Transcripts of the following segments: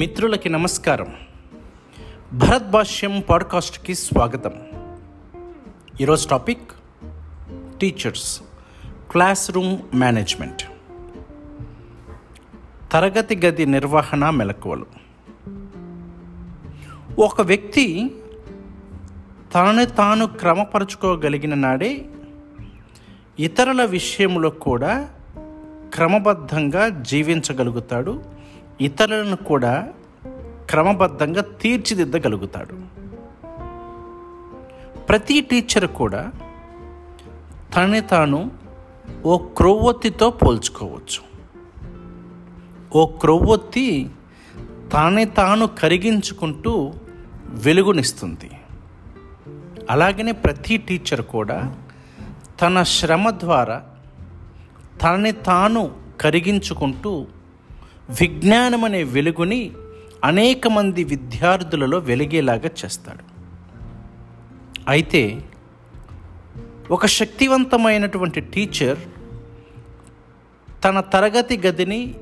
మిత్రులకి నమస్కారం. భరత్ భాష్యం పాడ్కాస్ట్కి స్వాగతం. ఈరోజు topic teachers classroom management తరగతి గది నిర్వహణ మెలకువలు. ఒక వ్యక్తి తనని తాను క్రమపరుచుకోగలిగిన నాడే ఇతరుల విషయంలో కూడా క్రమబద్ధంగా జీవించగలుగుతాడు. ఇతరులను కూడా క్రమబద్ధంగా తీర్చిదిద్దగలుగుతాడు. ప్రతి టీచర్ కూడా తనని తాను ఓ క్రొవ్వొత్తితో పోల్చుకోవచ్చు. ఓ క్రొవ్వొత్తి తనని తాను కరిగించుకుంటూ వెలుగునిస్తుంది. అలాగనే ప్రతి టీచర్ కూడా తన శ్రమ ద్వారా తనని తాను కరిగించుకుంటూ విజ్ఞానం అనే వెలుగుని అనేక మంది విద్యార్థులలో వెలిగేలాగా చేస్తాడు. అయితే ఒక శక్తివంతమైనటువంటి టీచర్ తన తరగతి గదిని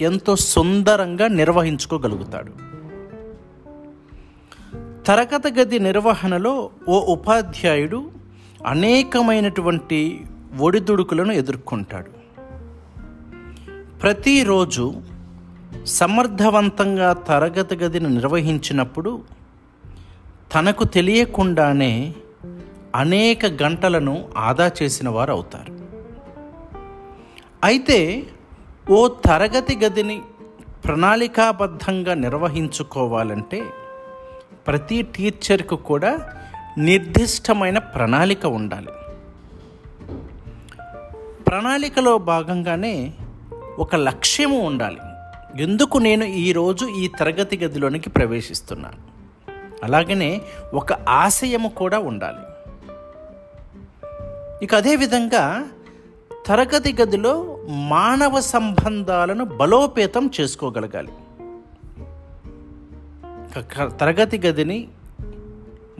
ఎంతో సుందరంగా నిర్వహించుకోగలుగుతాడు. తరగతి గది నిర్వహణలో ఓ ఉపాధ్యాయుడు అనేకమైనటువంటి ఒడిదుడుకులను ఎదుర్కొంటాడు. ప్రతిరోజు సమర్థవంతంగా తరగతి గదిని నిర్వహించినప్పుడు తనకు తెలియకుండానే అనేక గంటలను ఆదా చేసిన వారు అవుతారు అయితే ఓ తరగతి గదిని ప్రణాళికాబద్ధంగా నిర్వహించుకోవాలంటే ప్రతి టీచర్కు కూడా నిర్దిష్టమైన ప్రణాళిక ఉండాలి. ప్రణాళికలో భాగంగానే ఒక లక్ష్యము ఉండాలి. ఎందుకు నేను ఈరోజు ఈ తరగతి గదిలోనికి ప్రవేశిస్తున్నాను? అలాగనే ఒక ఆశయము కూడా ఉండాలి. ఇక అదేవిధంగా తరగతి గదిలో మానవ సంబంధాలను బలోపేతం చేసుకోగలగాలి. తరగతి గదిని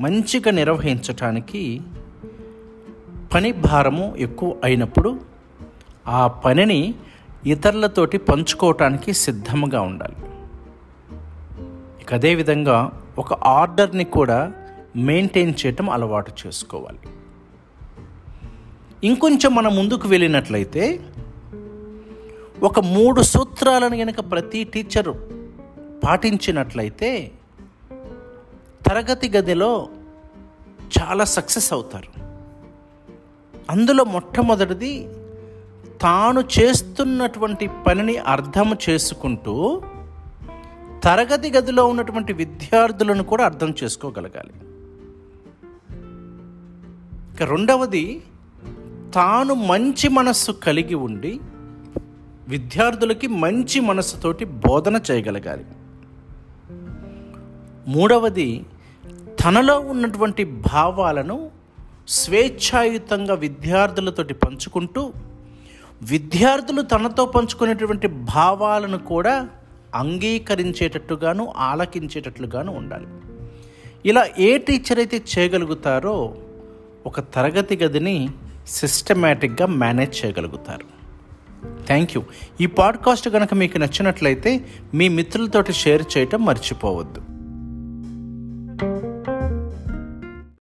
మంచిగా నిర్వహించటానికి పని భారము ఎక్కువ అయినప్పుడు ఆ పనిని ఇతరులతోటి పంచుకోవటానికి సిద్ధంగా ఉండాలి. ఇక అదేవిధంగా ఒక ఆర్డర్ని కూడా మెయింటైన్ చేయటం అలవాటు చేసుకోవాలి. ఇంకొంచెం మనం ముందుకు వెళ్ళినట్లయితే ఒక మూడు సూత్రాలను కనుక ప్రతి టీచరు పాటించినట్లయితే తరగతి గదిలో చాలా సక్సెస్ అవుతారు. అందులో మొట్టమొదటిది తాను చేస్తున్నటువంటి పనిని అర్థం చేసుకుంటూ తరగతి గదిలో ఉన్నటువంటి విద్యార్థులను కూడా అర్థం చేసుకోగలగాలి. ఇక రెండవది తాను మంచి మనస్సు కలిగి ఉండి విద్యార్థులకి మంచి మనస్సుతోటి బోధన చేయగలగాలి. మూడవది తనలో ఉన్నటువంటి భావాలను స్వేచ్ఛాయుతంగా విద్యార్థులతోటి పంచుకుంటూ విద్యార్థులు తనతో పంచుకునేటువంటి భావాలను కూడా అంగీకరించేటట్టుగాను ఆలకించేటట్లుగాను ఉండాలి. ఇలా ఏ టీచర్ అయితే చేయగలుగుతారో ఒక తరగతి గదిని సిస్టమేటిక్గా మేనేజ్ చేయగలుగుతారు. థ్యాంక్ యూ ఈ పాడ్కాస్ట్ కనుక మీకు నచ్చినట్లయితే మీ మిత్రులతోటి షేర్ చేయటం మర్చిపోవద్దు.